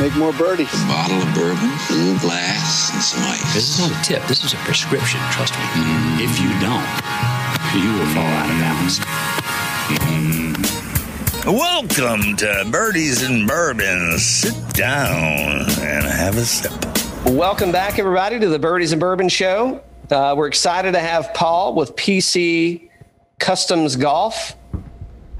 make more birdies. A bottle of bourbon, a little glass, and some ice. This is not a tip. This is a prescription. Trust me. If you don't, you will fall out of balance. Welcome to Birdies and Bourbon. Sit down and have a sip. Welcome back, everybody, to the Birdies and Bourbon Show. Uh, we're excited to have Paul with PC Customs Golf.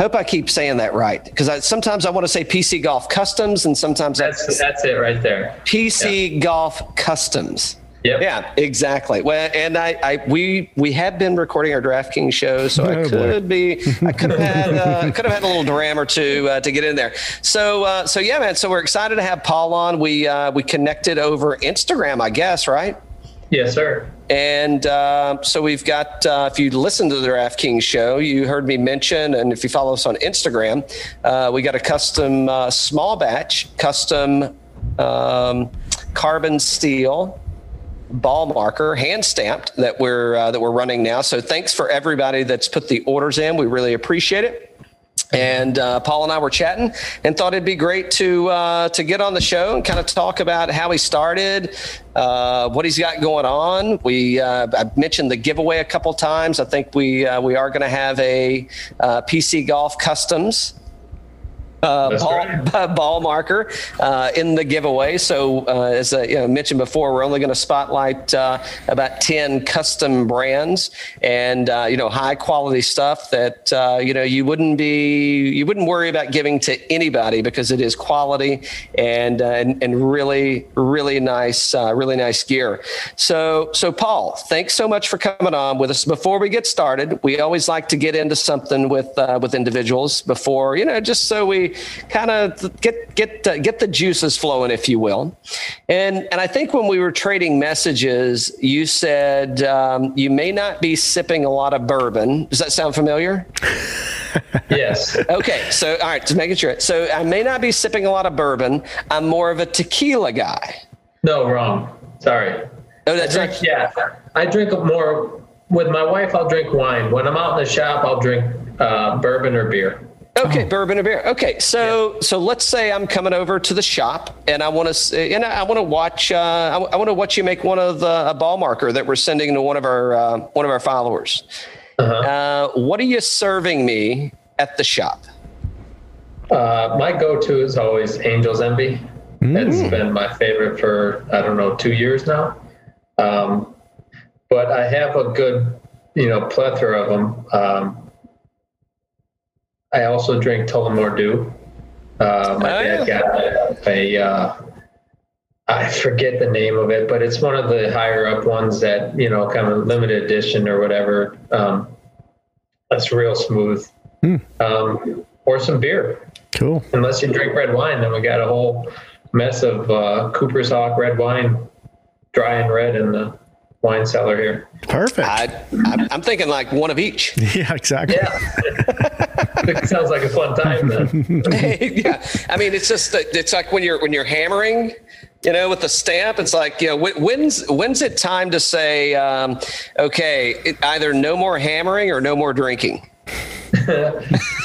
Hope I keep saying that right because I, sometimes I want to say PC Golf Customs and sometimes That's that's it right there. PC Golf Customs. Yep. Yeah, exactly. Well, and I, I, we, we have been recording our DraftKings show, so I Oh, boy. could be, I could have had, uh, could have had a little dram or two uh, to get in there. So, uh, so yeah, man. So we're excited to have Paul on. We, uh, we connected over Instagram, I guess, right? Yes, sir. And uh, so we've got, uh, if you listen to the DraftKings show, you heard me mention, and if you follow us on Instagram, uh, we got a custom uh, small batch, custom um, carbon steel ball marker hand stamped that we're uh, that we're running now. So thanks for everybody that's put the orders in. We really appreciate it. And uh, Paul and I were chatting and thought it'd be great to uh, to get on the show and kind of talk about how he started, uh, what he's got going on. We uh, I mentioned the giveaway a couple times. I think we uh, we are going to have a uh, PC Golf Customs uh, ball, right. ball marker uh, in the giveaway. So, uh, as I you know, mentioned before, we're only going to spotlight uh, about ten custom brands and uh, you know high quality stuff that uh, you know you wouldn't be you wouldn't worry about giving to anybody because it is quality and uh, and, and really really nice uh, really nice gear. So so Paul, thanks so much for coming on with us. Before we get started, we always like to get into something with uh, with individuals before you know just so we kind of get get uh, get the juices flowing, if you will. And and I think when we were trading messages, you said um, you may not be sipping a lot of bourbon. Does that sound familiar? Yes. Okay, so all right, just making sure. So I may not be sipping a lot of bourbon. I'm more of a tequila guy. No, wrong. Sorry. Oh, I that's drink, right. yeah. I drink more with my wife. I'll drink wine. When I'm out in the shop, I'll drink uh, bourbon or beer. Okay, bourbon and beer. Okay, so so let's say I'm coming over to the shop and I want to and I want to watch uh, I, want to watch you make one of the a ball marker that we're sending to one of our uh, one of our followers. uh what are you serving me at the shop? Uh, my go-to is always Angel's Envy. It's been my favorite for I don't know two years now. Um, but I have a good, you know, plethora of them. Um, I also drink Tullamore Dew. Uh, my Oh, dad yeah. got a, a uh, I forget the name of it, but it's one of the higher up ones that you know, kind of limited edition or whatever. Um, that's real smooth. Um, or some beer Cool. unless you drink red wine, then we got a whole mess of uh, Cooper's Hawk red wine, dry and red in the wine cellar here. Perfect. I, I'm, I'm thinking like one of each. yeah, exactly. it sounds like a fun time then. yeah, I mean it's just it's like when you're when you're hammering. You know, with the stamp, it's like, you know, when- when's when's it time to say, um, okay, it, either no more hammering or no more drinking?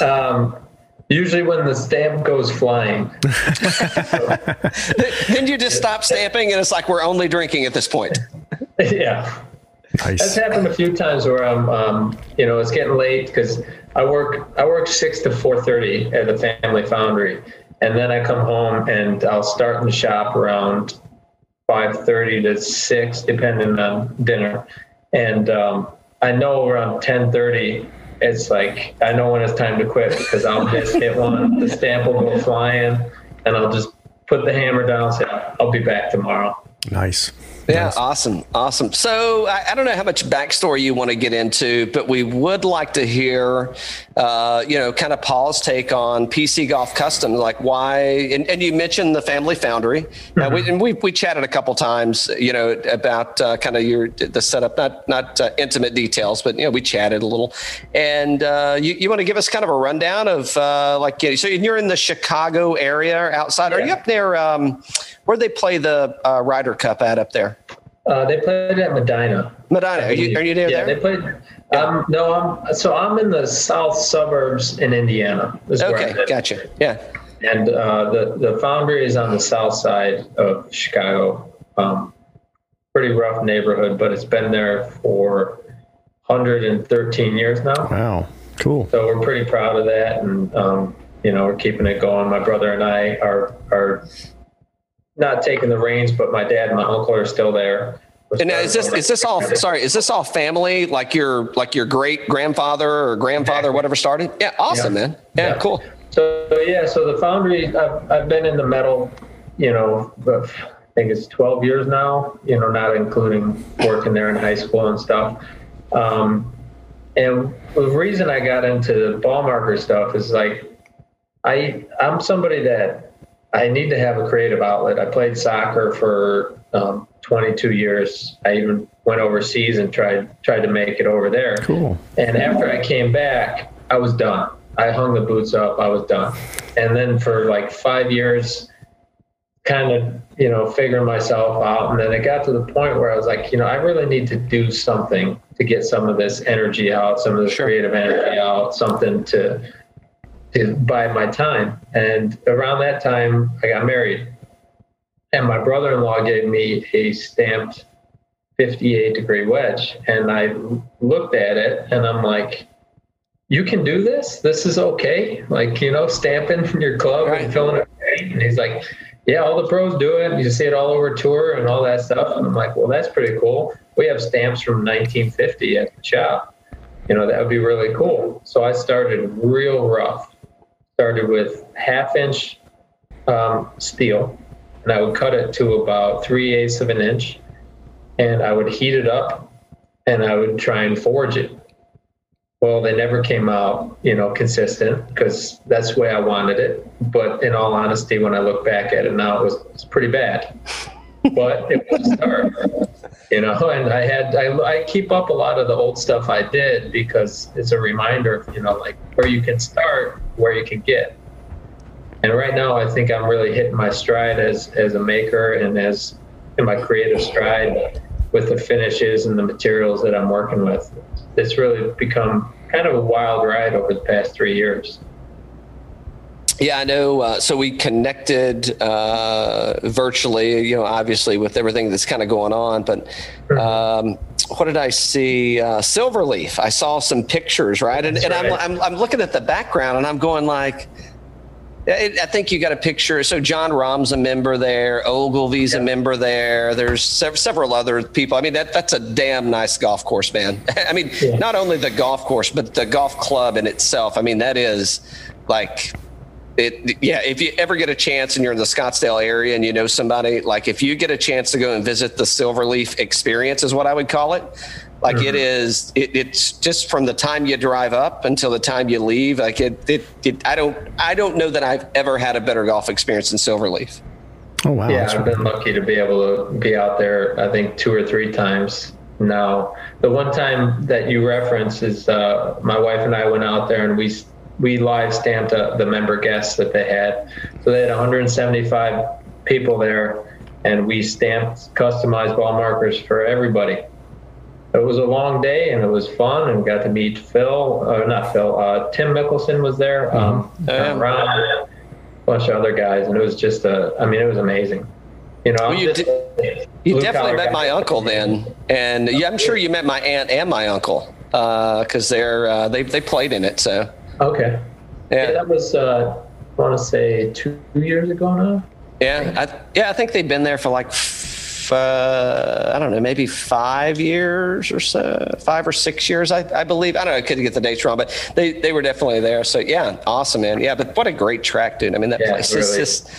um, usually when the stamp goes flying. then you just stop stamping and it's like we're only drinking at this point. yeah. That's happened a few times where I'm, um, you know, it's getting late because I work I work six to four thirty at the family foundry, and then I come home and I'll start in the shop around five thirty to six, depending on dinner, and um, I know around ten thirty. It's like I know when it's time to quit because I'll just hit one, the stamp will go flying, and I'll just put the hammer down. and Say I'll be back tomorrow. Nice. Yeah, awesome, awesome. So I, I don't know how much backstory you want to get into, but we would like to hear, uh, you know, kind of Paul's take on PC Golf Custom, like why. And, and you mentioned the Family Foundry, uh, we, and we we chatted a couple times, you know, about uh, kind of your the setup, not not uh, intimate details, but you know, we chatted a little. And uh, you you want to give us kind of a rundown of uh, like, so you're in the Chicago area or outside. Are you up there? Um, where they play the uh, Ryder Cup at up there? Uh, they played at Medinah. Medinah, are you, are you near yeah, there? they played. Um, no, I'm so I'm in the south suburbs in Indiana. is Okay, at. gotcha. Yeah. And uh, the the foundry is on the south side of Chicago. Um, pretty rough neighborhood, but it's been there for 113 years now. Wow. Cool. So we're pretty proud of that, and um, you know we're keeping it going. My brother and I are are not taking the reins, but my dad and my uncle are still there. And now, is this is this all sorry? Is this all family? Like your like your great grandfather or grandfather, or whatever started? Yeah, awesome, Yeah. man. Yeah, Yeah. cool. So yeah, so the foundry, I've, I've been in the metal, you know, I think it's 12 years now, you know, not including working there in high school and stuff. Um, and the reason I got into the ball marker stuff is like, I, I'm somebody that I need to have a creative outlet. I played soccer for um, 22 years. I even went overseas and tried, tried to make it over there. Cool. And after I came back, I was done. I hung the boots up. I was done. And then for like five years, kind of, you know, figuring myself out. And then it got to the point where I was like, you know, I really need to do something to get some of this energy out, some of this Sure. creative energy out, something to to buy my time. And around that time, I got married. And my brother-in-law gave me a stamped 58 degree wedge. And I looked at it and I'm like, you can do this? This is okay? Like, you know, stamping your club Right. and filling it. And he's like, yeah, all the pros do it. You see it all over tour and all that stuff. And I'm like, well, that's pretty cool. We have stamps from 1950 at the shop. You know, that would be really cool. So I started real rough. Started with half inch um, steel, and I would cut it to about three eighths of an inch, and I would heat it up, and I would try and forge it. Well, they never came out, you know, consistent because that's the way I wanted it. But in all honesty, when I look back at it now, it was, it's pretty bad. But it was start, you know. And I had I, I keep up a lot of the old stuff I did because it's a reminder, you know, like where you can start, where you can get. And right now, I think I'm really hitting my stride as as a maker and as in my creative stride with the finishes and the materials that I'm working with. It's really become kind of a wild ride over the past three years. Yeah, I know. Uh, so we connected uh, virtually, you know, obviously with everything that's kind of going on. But um, what did I see? Uh, Silverleaf. I saw some pictures, right? And, and I'm. I'm, I'm looking at the background and I'm going like, I I think you got a picture. So Jon Rahm's a member there. Ogilvy's a member there. There's sev- several other people. I mean, that that's a damn nice golf course, man. I mean, Yeah. not only the golf course, but the golf club in itself. I mean, that is like it. Yeah, if you ever get a chance and you're in the Scottsdale area and you know somebody, like if you get a chance to go and visit the Silverleaf experience, is what I would call it. Like it is, it, it's just from the time you drive up until the time you leave. Like it, it, it, I don't, I don't know that I've ever had a better golf experience in Silverleaf. Oh wow. Yeah, That's I've been lucky to be able to be out there. I think two or three times now. The one time that you reference is uh, my wife and I went out there and we we live stamped uh, the member guests that they had. So they had 175 people there, and we stamped customized ball markers for everybody. It was a long day and it was fun, and got to meet Phil, uh, not Phil, uh, Tim Mickelson was there, um, Oh, uh, Ron, a bunch of other guys, and it was just a. I mean, it was amazing. You know, Well, you just- You definitely met guy. my uncle then, and yeah, I'm sure you met my aunt and my uncle because they're uh, they they played in it. So Okay. Yeah, yeah, that was uh, I want to say two years ago now. yeah, I, yeah. I think they've been there for like f- uh, I don't know, maybe five years or so, five or six years, I, I believe. I don't know, I couldn't get the dates wrong, but they they were definitely there. So yeah, awesome, man. Yeah, but what a great track, dude. I mean, that Yeah, place is just.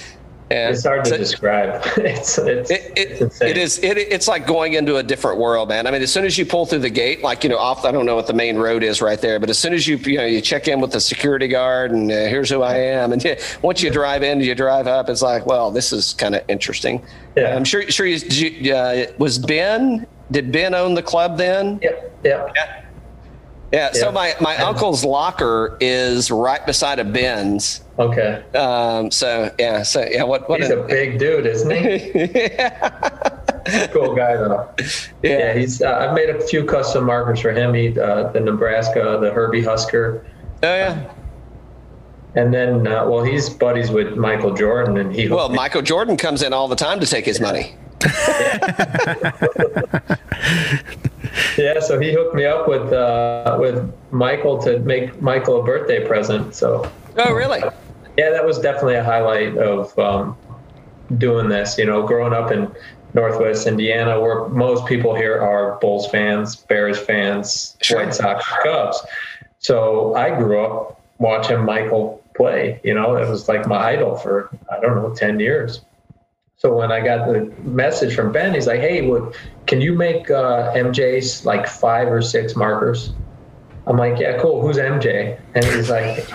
Yeah. It's hard to So- describe. it's it's, It, it, insane. it is it, it's like going into a different world man i mean as soon as you pull through the gate like you know off i don't know what the main road is right there but as soon as you you know you check in with the security guard and uh, here's who i am and yeah, once you drive in you drive up it's like well this is kind of interesting Yeah. i'm sure sure you, did you uh, was ben did ben own the club then Yep. Yep. yeah. Yeah, so Yeah. my, my uncle's locker is right beside a Ben's. Okay. Um, so yeah, so yeah, what what He's a big dude, isn't he? yeah. cool guy though. Yeah, he's. Uh, I've made a few custom markers for him. He, uh, the Nebraska, the Herbie Husker. Oh yeah. and then, uh, well, he's buddies with Michael Jordan, and he. Well, Michael Jordan comes in all the time to take his money. yeah, so he hooked me up with uh, with Michael to make Michael a birthday present. So. Oh, really? Yeah, that was definitely a highlight of um, doing this. You know, growing up in Northwest Indiana, where most people here are Bulls fans, Bears fans, Sure. White Sox, Cubs. So I grew up watching Michael play. You know, it was like my idol for I don't know ten years. So when I got the message from Ben, he's like, "Hey, what, can you make uh, MJ's like five or six markers?" I'm like, "Yeah, cool. Who's MJ?" And he's like,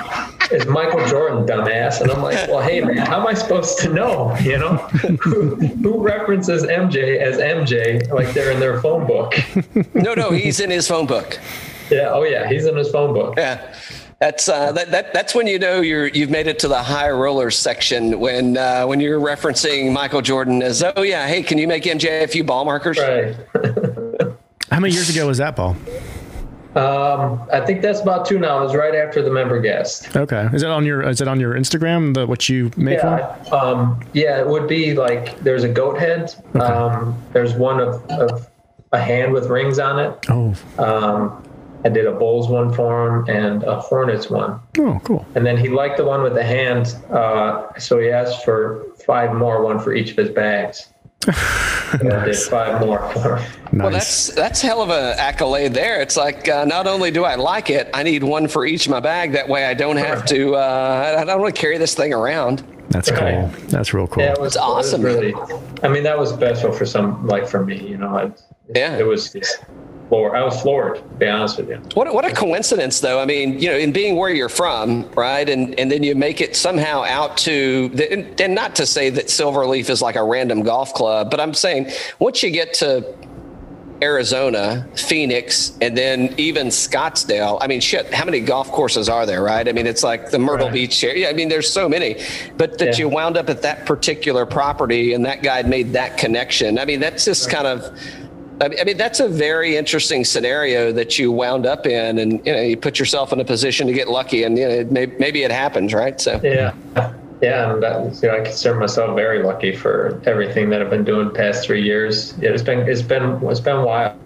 is Michael Jordan, dumbass." And I'm like, "Well, hey man, how am I supposed to know? You know, who, who references MJ as MJ like they're in their phone book?" No, no, he's in his phone book. Yeah. Oh yeah, he's in his phone book. Yeah. That's uh, that, that that's when you know you're you've made it to the high rollers section when uh, when you're referencing Michael Jordan as oh yeah hey can you make MJ a few ball markers Right. How many years ago was that, Paul? Um, I think that's about two now. It was right after the member guest. Okay. Is it on your is it on your Instagram the what you made for? Yeah, um, yeah, it would be like there's a goat head. Um, there's one of, of a hand with rings on it. Oh. Um, I did a Bulls one for him and a Hornets one. Oh, cool. And then he liked the one with the hand, uh, so he asked for five more, one for each of his bags. And I did five more for him. Nice. well that's that's hell of a accolade there it's like uh, not only do I like it I need one for each of my bag that way I don't have to uh, I don't want to carry this thing around That's cool. Right. That's real cool. Yeah, it was That's awesome, It was really, I mean, that was special for some, like for me, you know. It, Yeah. it was just floor. I was floored, to be honest with you. What, what a coincidence, though. I mean, you know, in being where you're from, right, and and then you make it somehow out to, the, and, and not to say that Silverleaf is like a random golf club, but I'm saying once you get to Arizona, Phoenix, and then even Scottsdale. I mean, shit, how many golf courses are there, right? I mean, it's like the Myrtle Right. Beach area. I mean, there's so many, but that Yeah. you wound up at that particular property and that guy made that connection. I mean, that's just kind of. I mean- I mean, that's a very interesting scenario that you wound up in, and you know, you put yourself in a position to get lucky, and you know, may, maybe it happens, right? So, Yeah, yeah, and that, you know, I consider myself very lucky for everything that I've been doing the past three years. It's been, it's been, it's been wild.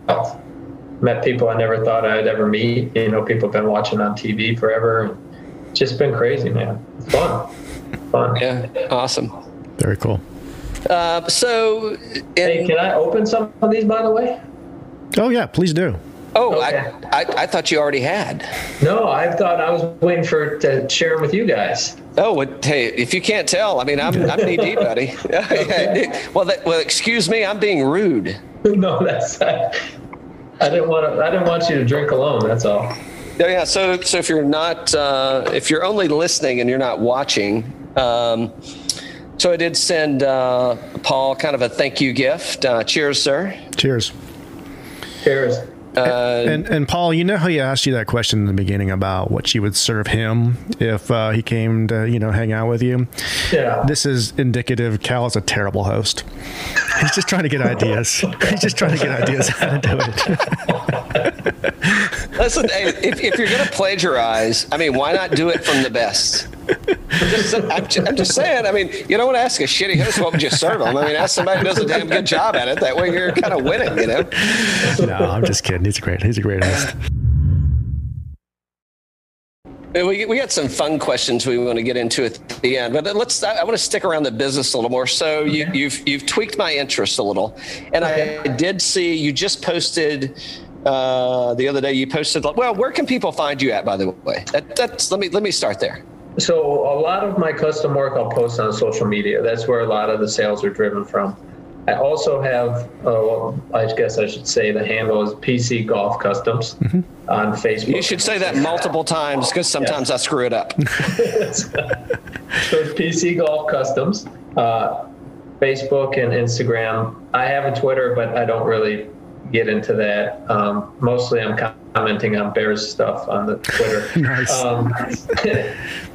Met people I never thought I'd ever meet. You know, people have been watching on TV forever. It's just been crazy, man. It's fun, fun. yeah, awesome. Very cool. Uh, so, Hey, can I open some of these, by the way? Oh yeah, please do. oh, Okay. I, I, I thought you already had. No, I thought I was waiting for it to share them with you guys. Oh, well, hey, if you can't tell, I mean, I'm, I'm knee deep, buddy. well, that, well, excuse me, I'm being rude. no, that's I, I didn't want to. I didn't want you to drink alone. That's all. Yeah, yeah. So, so if you're not, uh, if you're only listening and you're not watching, um, so I did send uh, Paul kind of a thank you gift. Uh, cheers, sir. Cheers. Cheers. Uh, And and Paul, you know how he asked you that question in the beginning about what you would serve him if uh, he came to you know hang out with you. Yeah. This is indicative. Cal is a terrible host. He's just trying to get ideas. He's just trying to get ideas how to do it. listen, hey, if, if you're going to plagiarize, I mean, why not do it from the best? I'm just, I'm, ju- I'm just saying. I mean, you don't want to ask a shitty host what would you serve them. I mean, ask somebody who does a damn good job at it. That way, you're kind of winning. You know. No, I'm just kidding. He's a great. He's a great host. We, we got some fun questions we want to get into at the end, but let's. I, I want to stick around the business a little more. So you, you've you've tweaked my interest a little, and I did see you just posted uh, the other day. You posted well. Where can people find you at? By the way, that, that's let me let me start there. So a lot of my custom work I'll post on social media. That's where a lot of the sales are driven from. I also have, uh, well, I guess I should say the handle is PC Golf Customs on Facebook. You should say that multiple times because sometimes I screw it up. So it's PC Golf Customs, uh, Facebook and Instagram. I have a Twitter, but I don't really get into that. Um, mostly I'm commenting on Bears stuff on the Twitter. Nice. Um,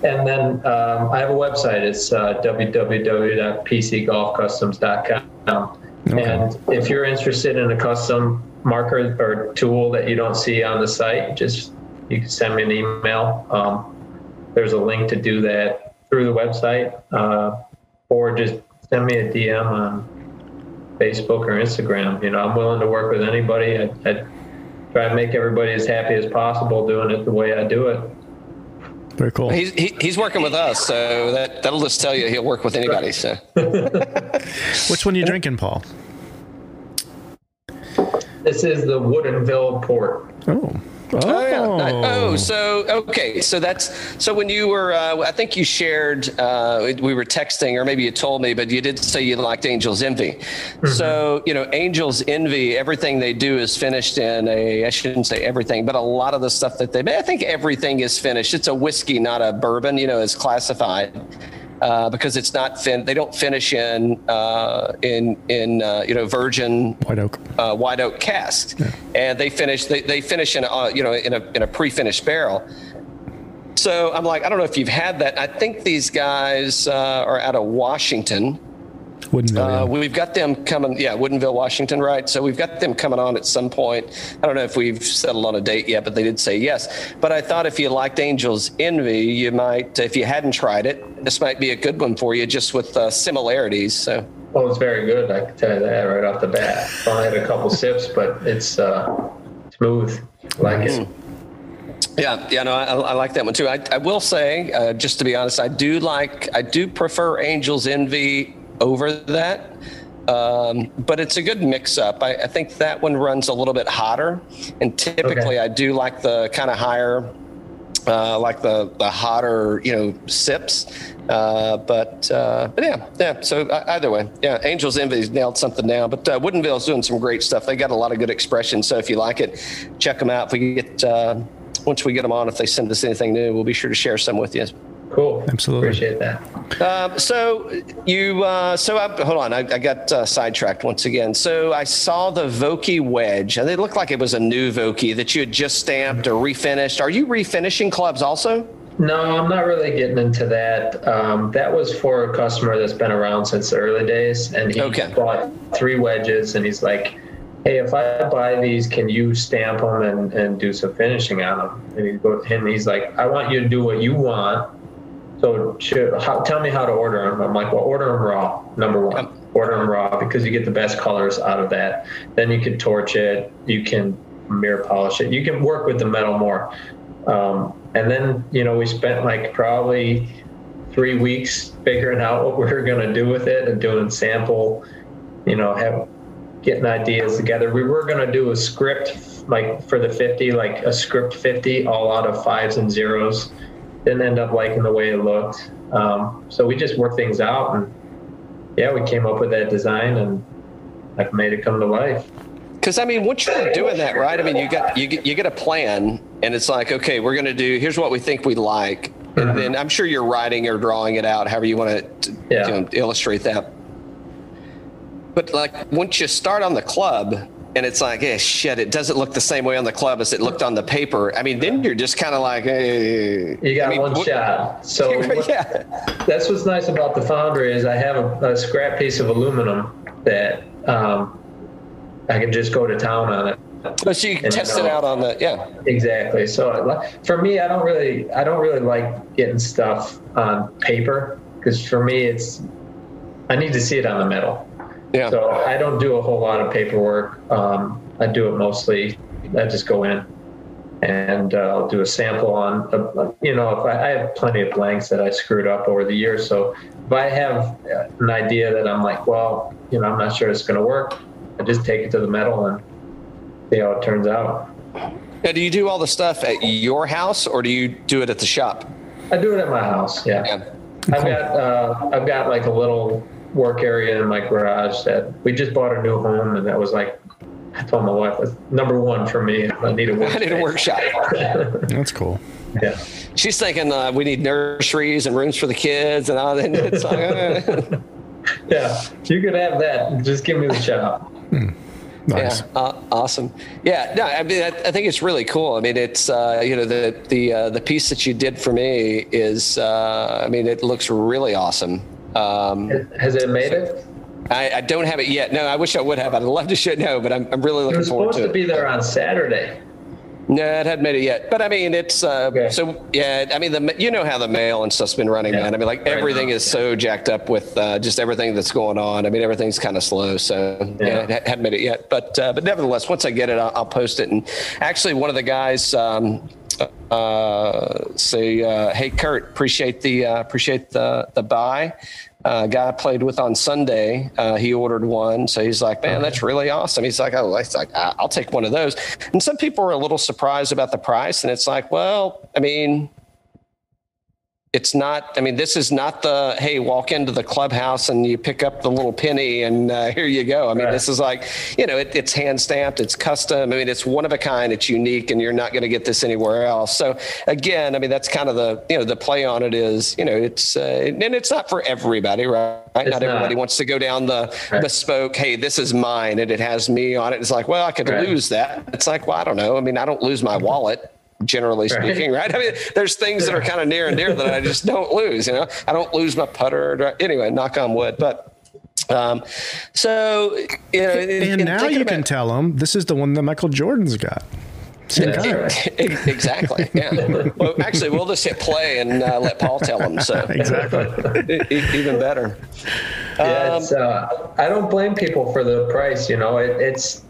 and then um, I have a website. It's uh, www.pcgolfcustoms.com. And if you're interested in a custom marker or tool that you don't see on the site, just you can send me an email. Um, there's a link to do that through the website, uh, or just send me a DM on Facebook or Instagram. You know, I'm willing to work with anybody. I, I try to make everybody as happy as possible doing it the way I do it. Very cool. He's he, he's working with us, so that that'll just tell you he'll work with anybody. So Which one are you drinking, Paul? This is the Woodinville Port. Oh. Oh, yeah. Oh, so okay, so that's so when you were, uh, I think you shared, uh, we were texting, or maybe you told me, but you did say you liked Angels Envy. So you know, Angels Envy, everything they do is finished in a, I shouldn't say everything, but a lot of the stuff that they, I think everything is finished. It's a whiskey, not a bourbon. You know, is classified. Uh, because it's not fin- they don't finish in uh, in in uh, you know virgin White oak. uh, white oak cask, and they finish they, they finish in a uh, you know in a in a pre-finished barrel. So I'm like, I don't know if you've had that. I think these guys uh, are out of Washington. Wouldn't. Uh, we've got them coming, yeah, Woodinville, Washington, right? So we've got them coming on at some point. I don't know if we've settled on a date yet, but they did say yes. But I thought if you liked Angels Envy, you might, if you hadn't tried it, this might be a good one for you, just with uh, similarities. So Oh, it's very good. I can tell you that right off the bat. I had a couple sips, but it's uh, smooth. Like it. Yeah, yeah, no, I, I like that one too. I, I will say, uh, just to be honest, I do like, I do prefer Angels Envy over that, um, but it's a good mix-up. I, I think that one runs a little bit hotter, and typically Okay. I do like the kind of higher, uh, like the the hotter, you know, sips. Uh, but uh, but yeah, yeah. So uh, either way, yeah, Angels Envy's nailed something down. But uh, Woodinville's doing some great stuff. They got a lot of good expressions. So if you like it, check them out. If we get uh, once we get them on, if they send us anything new, we'll be sure to share some with you. Cool. Absolutely. Appreciate that. Um, so you, uh, so I, hold on, I, I got uh, sidetracked once again. So I saw the Vokey wedge, and it looked like it was a new Vokey that you had just stamped or refinished. Are you refinishing clubs also? No, I'm not really getting into that. Um, that was for a customer that's been around since the early days, and he Okay. bought three wedges, and he's like, "Hey, if I buy these, can you stamp them and, and do some finishing on them?" And he goes, and he's like, "I want you to do what you want. So how, tell me how to order them." I'm like, "Well, order them raw. Number one, order them raw because you get the best colors out of that. Then you can torch it, you can mirror polish it, you can work with the metal more." Um, and then, you know, we spent like probably three weeks figuring out what we were going to do with it and doing sample, you know, have getting ideas together. We were going to do a script like for the 50, like a script 50, all out of fives and zeros. Didn't end up liking the way it looked. Um, so we just worked things out and yeah, we came up with that design and like made it come to life. Because I mean, once you're doing that, right? I mean, you got you get you get a plan, and it's like, okay, we're going to do. Here's what we think we like, and then I'm sure you're writing or drawing it out, however you want to, Yeah. you know, illustrate that. But like once you start on the club, and it's like, eh, shit, it doesn't look the same way on the club as it looked on the paper. I mean, then you're just kind of like, eh. You got I mean, one what- shot. So what- yeah. that's what's nice about the foundry is I have a, a scrap piece of aluminum that um, I can just go to town on it. So you can And, test it out on the yeah. Exactly. So for me, I don't really, I don't really like getting stuff on paper because for me, it's, I need to see it on the metal. Yeah. So I don't do a whole lot of paperwork. Um, I do it mostly. I just go in and uh, I'll do a sample on. Uh, you know, if I, I have plenty of blanks that I screwed up over the years. So if I have uh, an idea that I'm like, well, you know, I'm not sure it's going to work, I just take it to the metal and see how it turns out. Now, do you do all the stuff at your house, or do you do it at the shop? I do it at my house. Yeah. Yeah. I've got uh, I've got like a little work area in my garage that we just bought a new home, and that was like I told my wife that's number one for me. I need a work. I need a workshop. That's cool. Yeah. She's thinking uh, we need nurseries and rooms for the kids and all that. And it's like, uh, Yeah. You could have that. Just give me the shop. Nice. yeah, uh, awesome. Yeah, no, I mean, I, I think it's really cool. I mean, it's uh, you know the the uh, the piece that you did for me is, uh, I mean, it looks really awesome. Um, Has it made it? I, I don't have it yet. No, I wish I would have. I'd love to show no, but I'm, I'm really It looking was forward supposed to to be there on Saturday. No, it hadn't made it yet. But I mean, it's uh, Okay. so yeah. I mean, the you know how the mail and stuff's been running, Yeah. man. I mean, like Right everything now, is so jacked up with uh, just everything that's going on. I mean, everything's kind of slow. So yeah, Yeah. it hadn't made it yet. But uh, but nevertheless, once I get it, I'll, I'll post it. And actually, one of the guys. Um, uh, say, uh, hey Kurt, appreciate the uh, appreciate the the buy. Uh, guy I played with on Sunday, uh, he ordered one, so he's like, "Man, that's really awesome." He's like, "Oh, it's like I'll take one of those." And some people are a little surprised about the price, and it's like, well, I mean, it's not. I mean, this is not the hey, walk into the clubhouse and you pick up the little penny and uh, here you go. I mean, Right. this is like, you know, it, it's hand stamped, it's custom. I mean, it's one of a kind, it's unique, and you're not going to get this anywhere else. So again, I mean, that's kind of the you know the play on it is you know it's uh, and it's not for everybody, right? not, not. everybody wants to go down the Right. bespoke. Hey, this is mine, and it has me on it. It's like, well, I could Right. lose that. It's like, well, I don't know. I mean, I don't lose my wallet generally speaking, right? I mean, there's things that are kind of near and dear that I just don't lose. You know, I don't lose my putter. or- Anyway, knock on wood. But um, so you know, And now you can tell them this is the one that Michael Jordan's got. Same guy. exactly. Yeah. Well, actually, we'll just hit play and uh, let Paul tell them. So Exactly. even better. Yeah, Um, it's, uh, I don't blame people for the price. You know, it, it's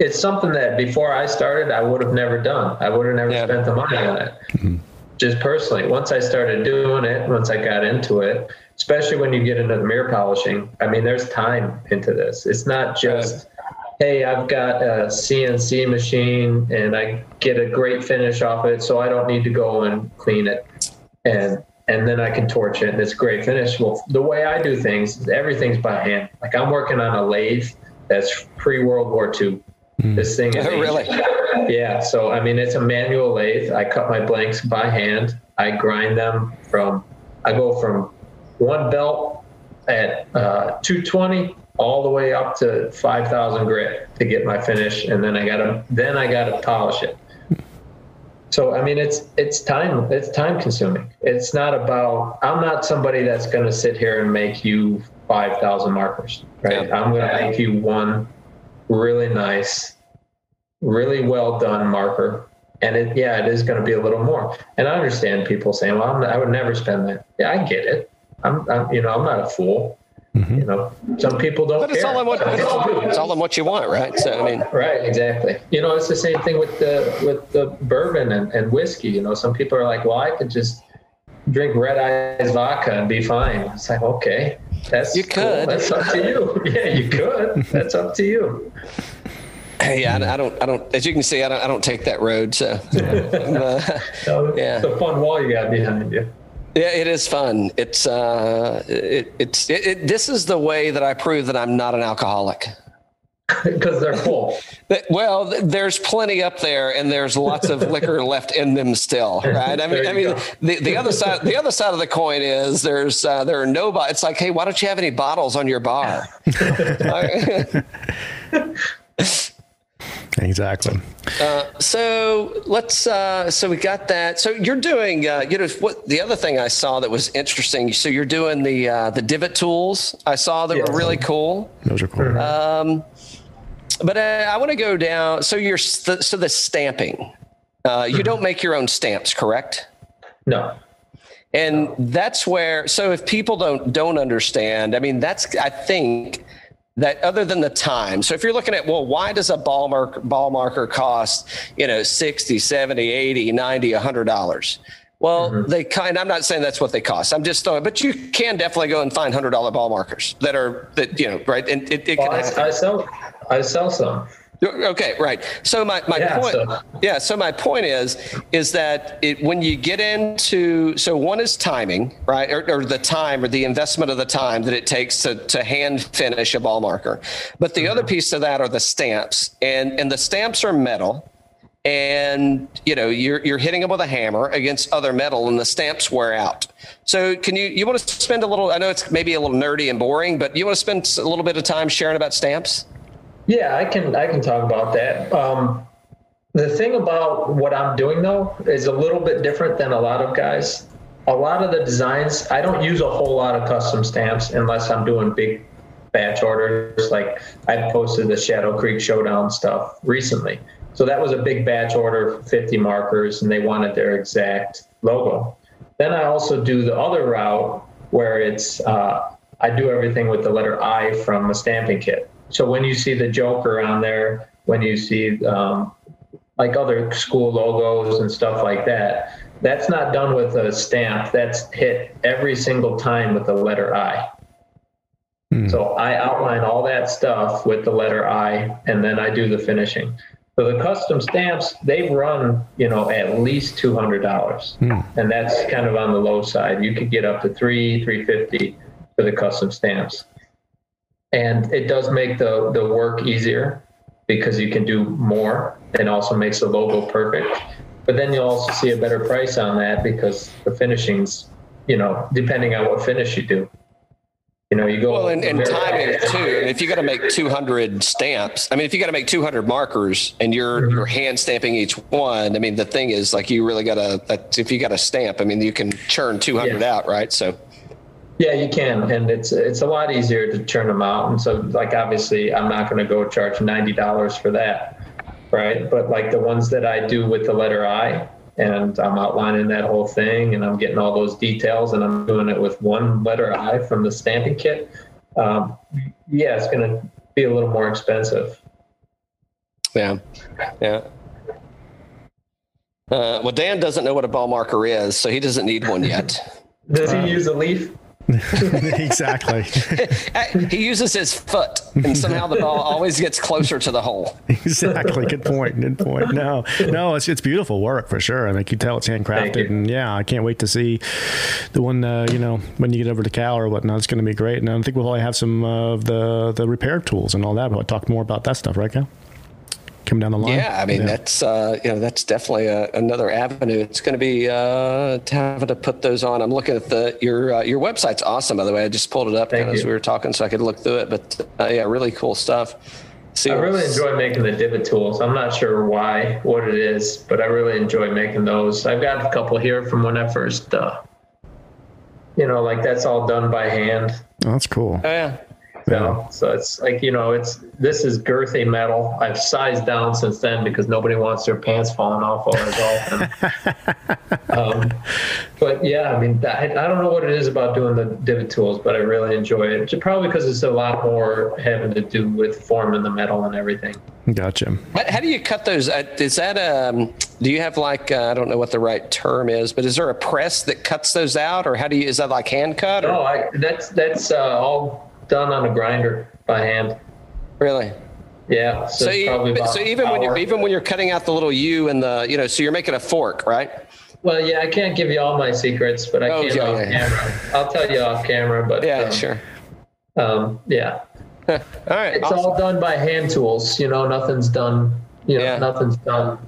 it's something that before I started, I would have never done. I would have never Yeah. spent the money on it. Mm-hmm. Just personally, once I started doing it, once I got into it, especially when you get into the mirror polishing, I mean, there's time into this. It's not just, hey, I've got a CNC machine and I get a great finish off it, so I don't need to go and clean it and and then I can torch it and it's a great finish. Well, the way I do things, is everything's by hand. Like I'm working on a lathe that's pre World War II. This thing is Oh, really? yeah. So I mean, it's a manual lathe. I cut my blanks by hand. I grind them from. I go from one belt at uh, 220 all the way up to 5,000 grit to get my finish, and then I got to then I got to polish it. So I mean, it's it's time it's time consuming. It's not about. I'm not somebody that's going to sit here and make you 5,000 markers, right? Yeah. I'm going to make you one really nice, really well done marker. And it, yeah, it is going to be a little more. And I understand people saying, "Well, I'm, I would never spend that." Yeah, I get it. I'm, I'm you know, I'm not a fool. Mm-hmm. You know, some people don't. but it's care. all in what Some people do. it's all in what you want, right? So I mean, Right, exactly. You know, it's the same thing with the with the bourbon and, and whiskey. You know, some people are like, "Well, I could just drink red eyes vodka and be fine." It's like, okay, that's You cool. could. That's up to you. Yeah, you could. That's up to you. yeah, I, I don't, I don't. As you can see, I don't, I don't take that road. So uh, Yeah. It's a fun wall you got behind you. Yeah, it is fun. It's uh, it, it's it, it, this is the way that I prove that I'm not an alcoholic. Because they're full. Well, there's plenty up there, and there's lots of liquor left in them still, right? I mean, I mean, go. the, the other side, the other side of the coin is there's uh, there are no. bo- It's like, hey, why don't you have any bottles on your bar? Exactly. so let's. Uh, so we got that. So you're doing. Uh, you know what? The other thing I saw that was interesting. So you're doing the uh, the divot tools. I saw that Yes. were really cool. Those are cool. Um, but uh, I want to go down. So you're st- so the stamping. Uh, you don't make your own stamps, correct? No. And that's where. So if people don't don't understand, I mean, that's I think that other than the time. So if you're looking at well, why does a ball marker ball marker cost you know 60, 70, 80, 90, 100 dollars? Well, they kind. I'm not saying that's what they cost. I'm just throwing, but you can definitely go and find hundred dollar ball markers that are that you know right. And it, it Well, can I. I sell. I sell some. Okay, right. So my, my Yeah, point, so- yeah. So my point is, is that it, when you get into, so one is timing, right, or, or the time or the investment of the time that it takes to to hand finish a ball marker, but the other mm-hmm. piece of that are the stamps, and and the stamps are metal, and you know you're you're hitting them with a hammer against other metal, and the stamps wear out. So can you you want to spend a little? I know it's maybe a little nerdy and boring, but you want to spend a little bit of time sharing about stamps? Yeah, I can I can talk about that. Um, the thing about what I'm doing though is a little bit different than a lot of guys. A lot of the designs, I don't use a whole lot of custom stamps unless I'm doing big batch orders. Like I posted the Shadow Creek Showdown stuff recently. So that was a big batch order for 50 markers, and they wanted their exact logo. Then I also do the other route where it's uh, I do everything with the letter I from a stamping kit. So when you see the Joker on there, when you see um, like other school logos and stuff like that, that's not done with a stamp. That's hit every single time with the letter I. So I outline all that stuff with the letter I, and then I do the finishing. So the custom stamps, they run, you know, at least two hundred dollars, and that's kind of on the low side. You could get up to three, three fifty for the custom stamps, and it does make the the work easier because you can do more, and also makes the logo perfect. But then you'll also see a better price on that because the finishings, you know, depending on what finish you do. You know, you go Well, and, and timing too. And if you got to make 200 stamps, I mean, if you got to make 200 markers and you're Mm-hmm. you're hand stamping each one, I mean, the thing is, like, you really got to. If you got a stamp, I mean, you can churn 200 Yeah. out, right? So, Yeah, you can, and it's it's a lot easier to turn them out. And so, like, obviously, I'm not going to go charge ninety dollars for that, right? But like the ones that I do with the letter I, and I'm outlining that whole thing, and I'm getting all those details, and I'm doing it with one letter I from the stamping kit. Um, yeah, it's going to be a little more expensive. yeah, yeah. Uh, well, Dan doesn't know what a ball marker is, so he doesn't need one yet. Does he use a leaf? exactly. he uses his foot, and somehow the ball always gets closer to the hole. exactly. Good point. Good point. No, no, it's it's beautiful work for sure. I mean, you can tell it's handcrafted, and yeah, I can't wait to see the one. Uh, you know, when you get over to Cal or whatnot, it's going to be great. And I think we'll probably have some of the the repair tools and all that. We'll talk more about that stuff, right, Cal? Coming down the line. Yeah, I mean that's uh, you know that's definitely a, another avenue. It's going to be uh, to having to put those on. I'm looking at the your uh, your website's awesome. By the way, I just pulled it up Thank kind of as we were talking, so I could look through it. But uh, yeah, really cool stuff. See, I really enjoy making the divot tools. I'm not sure why, what it is, but I really enjoy making those. I've got a couple here from when I first, uh, you know, like that's all done by hand. Oh, that's cool. Oh yeah, So, so it's like you know, it's this is girthy metal. I've sized down since then because nobody wants their pants falling off while they're golfing. um, but yeah, I mean, I, I don't know what it is about doing the divot tools, but I really enjoy it. Probably because it's a lot more having to do with forming the metal and everything. Gotcha. how, how do you cut those? Uh, is that um? Do you have like uh, I don't know what the right term is, but is there a press that cuts those out, or how do you? Is that like hand cut? Or No, I, that's that's uh, all done on a grinder by hand. really? Yeah, so, So, you, probably but- about so even when you're even when you're cutting out the little U and the you know, so you're making a fork, right? well, yeah, I can't give you all my secrets, but I Oh, can yeah, off yeah, yeah. camera. I'll tell you off camera, but Yeah, um, sure. Um, yeah, All right. it's awesome. all done by hand tools. You know, nothing's done. You know, Yeah. nothing's done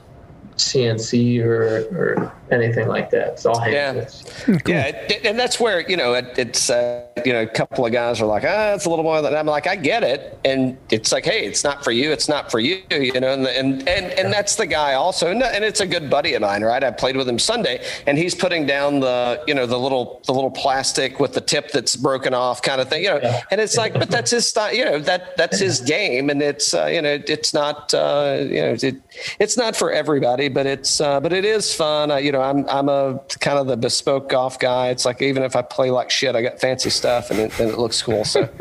CNC or or anything like that. It's all hand Yeah. tools. Yeah, it, and that's where you know it, it's uh, you know a couple of guys are like, ah, it's a little more than I'm like, I get it, and it's like, hey, it's not for you, it's not for you, you know, and and and, and that's the guy also, and, and it's a good buddy of mine, right? I played with him Sunday, and he's putting down the you know the little the little plastic with the tip that's broken off kind of thing, you know, Yeah. and it's like, but that's his style, you know, that that's his game, and it's uh, you know it's not uh, you know it, it's not for everybody, but it's uh, but it is fun. I, you know, I'm I'm a kind of the bespoke golf guy. It's like even if I play like shit, I got fancy stuff, and it, and it looks cool. So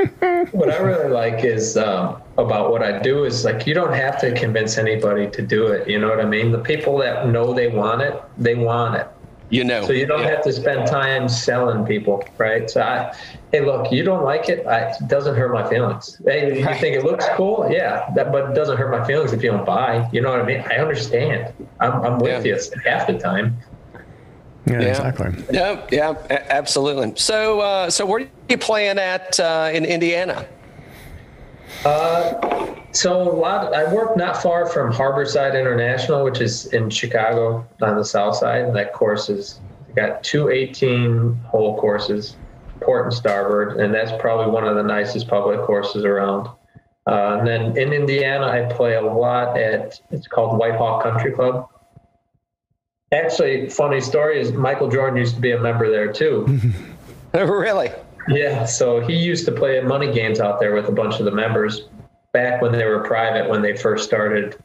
What I really like is um, about what I do is like you don't have to convince anybody to do it. You know what I mean? The people that know they want it, they want it. you know, So you don't Yeah. have to spend time selling people, right? So I, hey, look, you don't like it. I, it doesn't hurt my feelings. Hey, you Right. think it looks cool? Yeah, that, but it doesn't hurt my feelings if you don't buy. You know what I mean? I understand. I'm, I'm with Yeah. you half the time. Yeah, Yeah. exactly. Yeah, yeah, absolutely. So, uh, so where are you playing at uh, in Indiana? So a lot. I work not far from Harborside International, which is in Chicago on the south side. And that course is got two 18 hole courses, port and starboard, and that's probably one of the nicest public courses around. Uh, and then in Indiana, I play a lot at it's called White Hawk Country Club. Actually, funny story is Michael Jordan used to be a member there too. really? Yeah, so he used to play money games out there with a bunch of the members back when they were private, when they first started.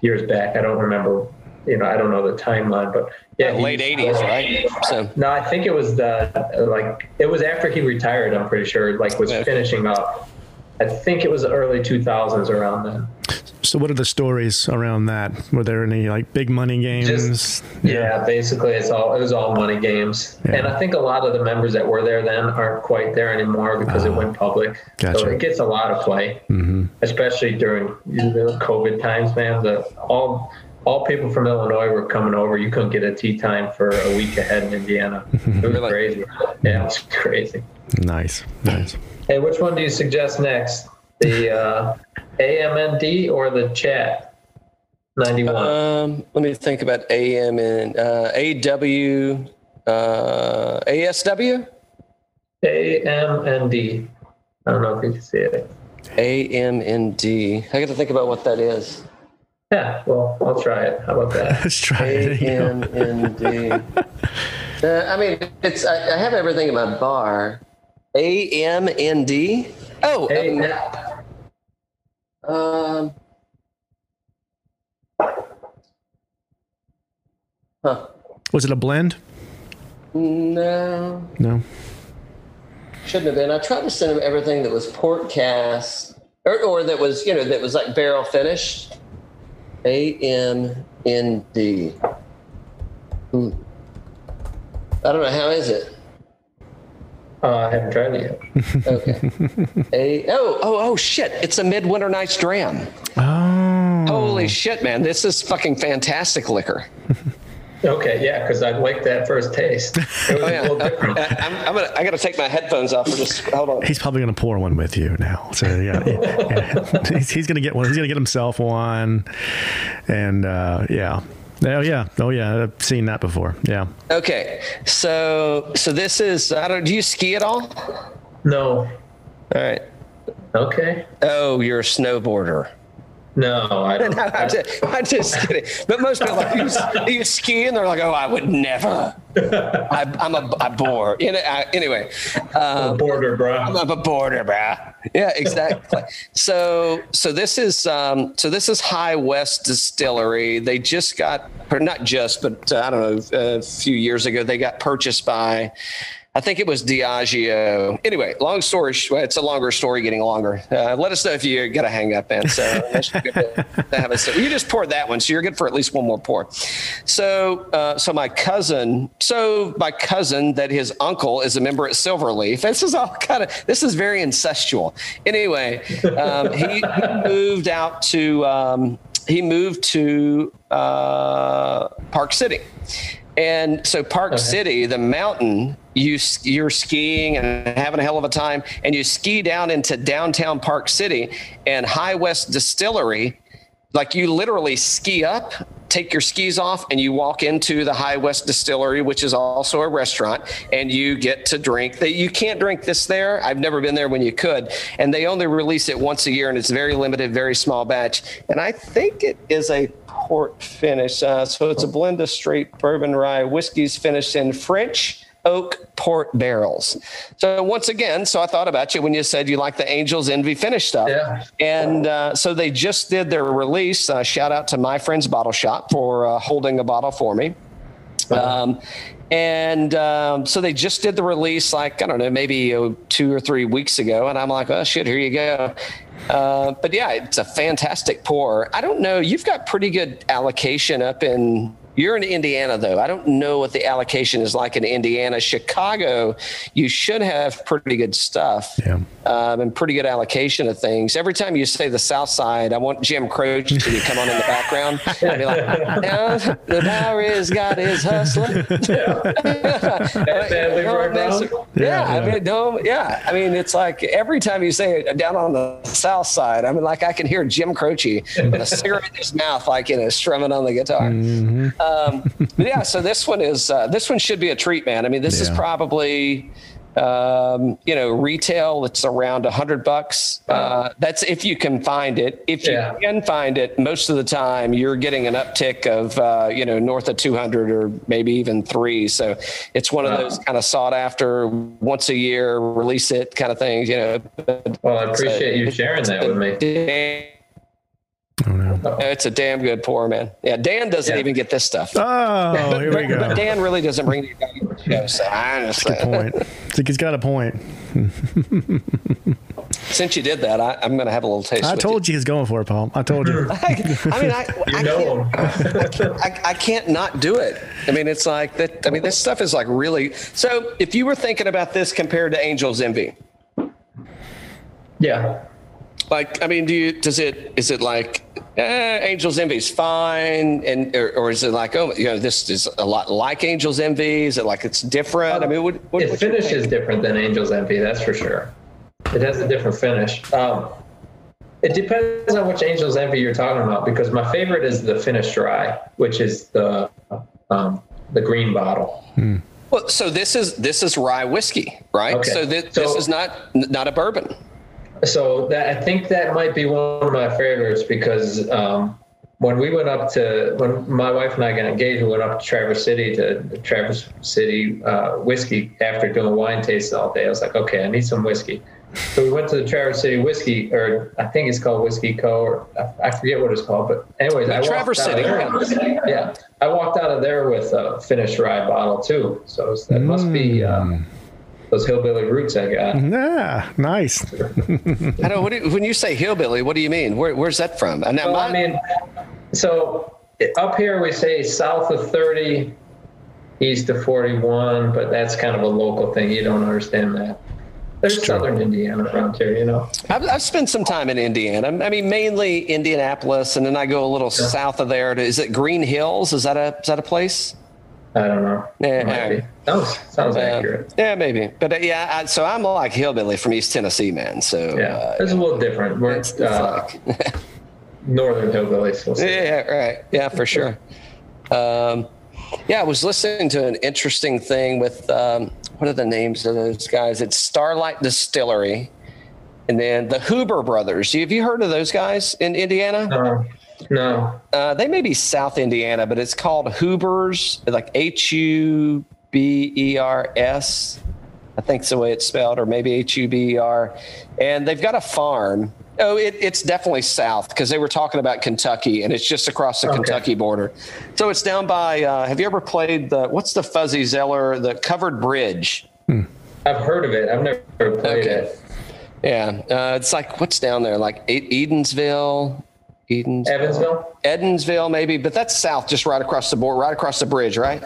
years back. I don't remember. You know, I don't know the timeline, but yeah, he- late '80s, right? So No, I think it was the like it was after he retired. I'm pretty sure, like was finishing up. I think it was the early 2000s around then. So, what are the stories around that? Were there any like big money games? Just- Yeah, basically it's all it was all money games, Yeah. and I think a lot of the members that were there then aren't quite there anymore because it went public. So it gets a lot of play, mm-hmm. especially during you know, COVID times. Man, the all all people from Illinois were coming over. You couldn't get a tee time for a week ahead in Indiana. It was crazy. Yeah, it was crazy. nice, nice. Hey, which one do you suggest next? The uh, AMND or the chat? 91. um, let me think about AM and uh, AW, uh, ASW, AMND. I don't know if you can see it. AMND. I got to think about what that is. Yeah, well, I'll try it. How about that? Let's try it. AMND. uh, I mean, it's. I, I have everything in my bar. AMND. Oh, Hey, um, huh? Was it a blend? No, No. shouldn't have been. I tried to send him everything that was port cast or, or that was, you know, that was like barrel finished. A M N D. Hmm. I don't know. How is it? Uh, I haven't tried it yet. Okay. a oh oh oh shit! It's a midwinter night's dram. Oh. Holy shit, man! This is fucking fantastic liquor. Okay, yeah, because I like that first taste. It was Oh a yeah. little different. Uh, I'm, I'm gonna. I gotta take my headphones off for just. Hold on. He's probably going to pour one with you now. So yeah, yeah, yeah. he's, he's going to get one. He's going to get himself one, and uh, yeah, oh yeah, oh yeah. I've seen that before. Yeah. Okay, so so this is. I don't. Do you ski at all? No. All right. Okay. Oh, you're a snowboarder. No, I don't. I'm just, I'm just kidding. But most people are like you, you ski, and they're like, "Oh, I would never." I, I'm a, a bore. You know, I, anyway, um, border, bro. I'm a border, bruh. Yeah, exactly. so, so this is, um, so this is High West Distillery. They just got, or not just, but uh, I don't know, a few years ago, they got purchased by. I think it was Diageo. Anyway, long story. It's a longer story, getting longer. Uh, let us know if you got a hang up, man. So to- to have us- you just poured that one, so you're good for at least one more pour. So, uh, so my cousin, so my cousin, that his uncle is a member at Silverleaf. This is all kind of this is very incestual. Anyway, um, he, he moved out to um, he moved to uh, Park City. And so Park City, the mountain, you you're skiing and having a hell of a time, and you ski down into downtown Park City and High West Distillery, like you literally ski up, take your skis off, and you walk into the High West Distillery, which is also a restaurant, and you get to drink. That you can't drink this there. I've never been there when you could, and they only release it once a year, and it's very limited, very small batch. And I think it is a port finish, uh, so it's a blend of straight bourbon rye whiskeys finished in French oak port barrels. So once again, so I thought about you when you said you like the Angels Envy finish stuff. Yeah. And uh, so they just did their release. Uh, shout out to my friend's bottle shop for uh, holding a bottle for me. Um, and um, so they just did the release, like, I don't know, maybe uh, two or three weeks ago. And I'm like, oh, shit, here you go. Uh, but yeah, it's a fantastic pour. I don't know. You've got pretty good allocation up in. You're in Indiana, though. I don't know what the allocation is like in Indiana. Chicago, you should have pretty good stuff Yeah. um, and pretty good allocation of things. Every time you say the South Side, I want Jim Croce to come on in the background and be like, now the power is got his hustler. Sadly, Don't right now. yeah, Yeah, I mean, don't, yeah. I mean, it's like every time you say it down on the South Side, I mean, like I can hear Jim Croce with a cigarette in his mouth, like, you know, strumming on the guitar. Um, but yeah, so this one is, uh, this one should be a treat, man. I mean, this is probably, um, you know, retail. It's around a hundred bucks. Uh, that's if you can find it. If you Yeah. can find it, most of the time you're getting an uptick of, uh, you know, north of 200 or maybe even three. So it's one of those kind of sought after once a year, release it kind of things, you know. Well, I appreciate you sharing that with me. Me. Oh no. Uh, it's a damn good pour, man. Yeah, Dan doesn't Yeah. even get this stuff. Oh, here we go. But. Dan really doesn't bring the value to the show. So I understand. Point. I think he's got a point. Since you did that, I, I'm going to have a little taste. I with told you he's going for it, Paul. I told you. You. I, I mean, I, You I know can't, him. I, I can't not do it. I mean, it's like that. I mean, this stuff is like really. So, if you were thinking about this compared to Angel's Envy, yeah. like, I mean, do you does it is it like eh, Angel's Envy is fine, and or, or is it like oh, you know, this is a lot like Angel's Envy? Is it like it's different? I mean, what, what it finishes different than Angel's Envy, that's for sure. It has a different finish. Um, it depends on which Angel's Envy you're talking about because my favorite is the finished dry, which is the um, the green bottle. Well, so this is this is rye whiskey, right? Okay. So, thi- this is not not a bourbon. So that I think that might be one of my favorites because um, when we went up to when my wife and I got engaged, we went up to Traverse City to Traverse City uh, whiskey after doing wine tastes all day. I was like, okay, I need some whiskey. So we went to the Traverse City Whiskey, or I think it's called Whiskey Co. Or I, I forget what it's called, but anyways, I walked Traverse out of City, there- Yeah, I walked out of there with a finished rye bottle too. So that must be uh, those hillbilly roots I got. Yeah, nice. I know. What do you, when you say hillbilly, what do you mean? Where, where's that from? And now, Well, I mean, so up here we say south of 30, east of 41, but that's kind of a local thing. You don't understand that. There's southern Indiana around here, you know. I've, I've spent some time in Indiana. I mean, mainly Indianapolis, and then I go a little south of there. To, is it Green Hills? Is that a is that a place? I don't know. Yeah, yeah. Sounds, sounds Uh, accurate. yeah, maybe. But uh, yeah, I, so I'm like hillbilly from East Tennessee, man. So Yeah, uh, it's a little different. We're it's, it's uh, like, northern hillbillies. We'll yeah, right. Yeah, for sure. Um, yeah, I was listening to an interesting thing with um, what are the names of those guys? It's Starlight Distillery, and then the Huber Brothers. Have you heard of those guys in Indiana? No, no. Uh, they may be South Indiana, but it's called Huber's, like H U B E R S. I think it's the way it's spelled, or maybe H U B E R. And they've got a farm. Oh, it, it's definitely south because they were talking about Kentucky, and it's just across the Okay. Kentucky border. So it's down by. Uh, have you ever played the what's the Fuzzy Zoeller the covered bridge? I've heard of it. I've never played Okay. it. Yeah, uh, it's like what's down there, like Edensville, Edens, Evansville? Edensville, maybe, but that's south, just right across the board, right across the bridge, right?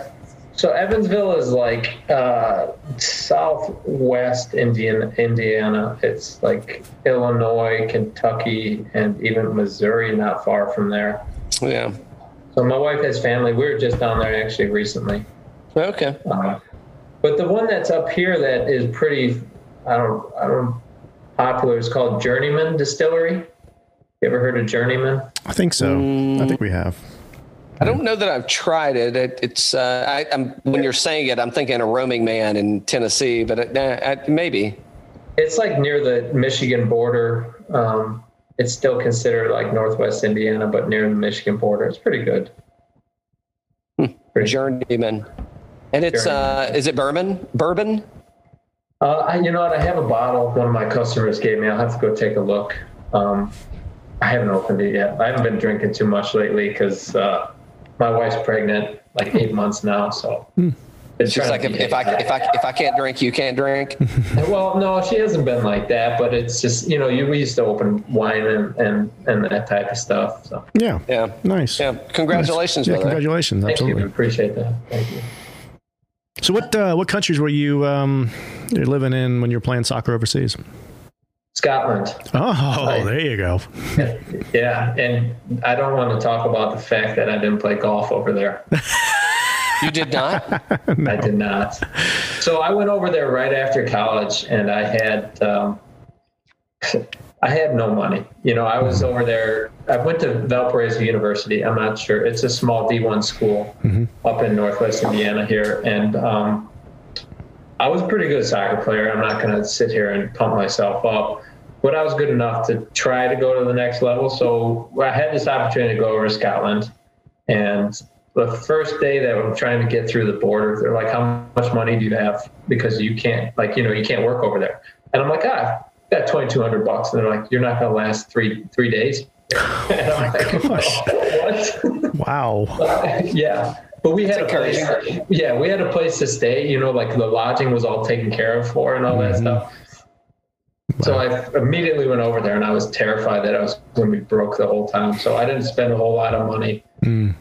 So Evansville is like uh, southwest Indian, Indiana. It's like Illinois, Kentucky, and even Missouri, not far from there. Yeah. So my wife has family. We were just down there actually recently. Okay. Uh, but the one that's up here that is pretty, I don't, I don't popular is called Journeyman Distillery. You ever heard of Journeyman? I think so. I think we have. I don't know that I've tried it. it it's uh, I, I'm when you're saying it, I'm thinking a roaming man in Tennessee, but it, uh, I, maybe. It's like near the Michigan border. Um, it's still considered like Northwest Indiana, but near the Michigan border. It's pretty good. Pretty Journeyman, and it's uh, is it bourbon? Bourbon? Uh, I, you know what? I have a bottle. One of my customers gave me. I'll have to go take a look. Um, I haven't opened it yet. I haven't been drinking too much lately because uh, my wife's pregnant, like eight months now. So been She's trying like, if, if I if I if I can't drink, you can't drink. well, no, she hasn't been like that. But it's just you know, you we used to open wine and and, and that type of stuff. So Yeah. Yeah. Nice. Yeah. Congratulations, Yeah, congratulations. thank you. Absolutely. Appreciate that. Thank you. So what uh, what countries were you um, you're living in when you were playing soccer overseas? Scotland. Oh, there you go. Yeah, and I don't want to talk about the fact that I didn't play golf over there. You did not. I did not. So I went over there right after college, and I had um, I had no money. You know, I was over there. I went to Valparaiso University. I'm not sure. It's a small D1 school up in Northwest Indiana here, and um, I was a pretty good soccer player. I'm not going to sit here and pump myself up, but I was good enough to try to go to the next level. So I had this opportunity to go over to Scotland, and the first day that I'm trying to get through the border, they're like, "How much money do you have?" Because you can't, like, you know, you can't work over there. And I'm like, "Ah, I've got 2,200 bucks." And they're like, "You're not going to last three three days." And I'm like, gosh. what? Wow. yeah. But we had a That's place, yeah, we had a place to stay. You know, like the lodging was all taken care of for and all that stuff. So I immediately went over there, and I was terrified that I was going to be broke the whole time. So I didn't spend a whole lot of money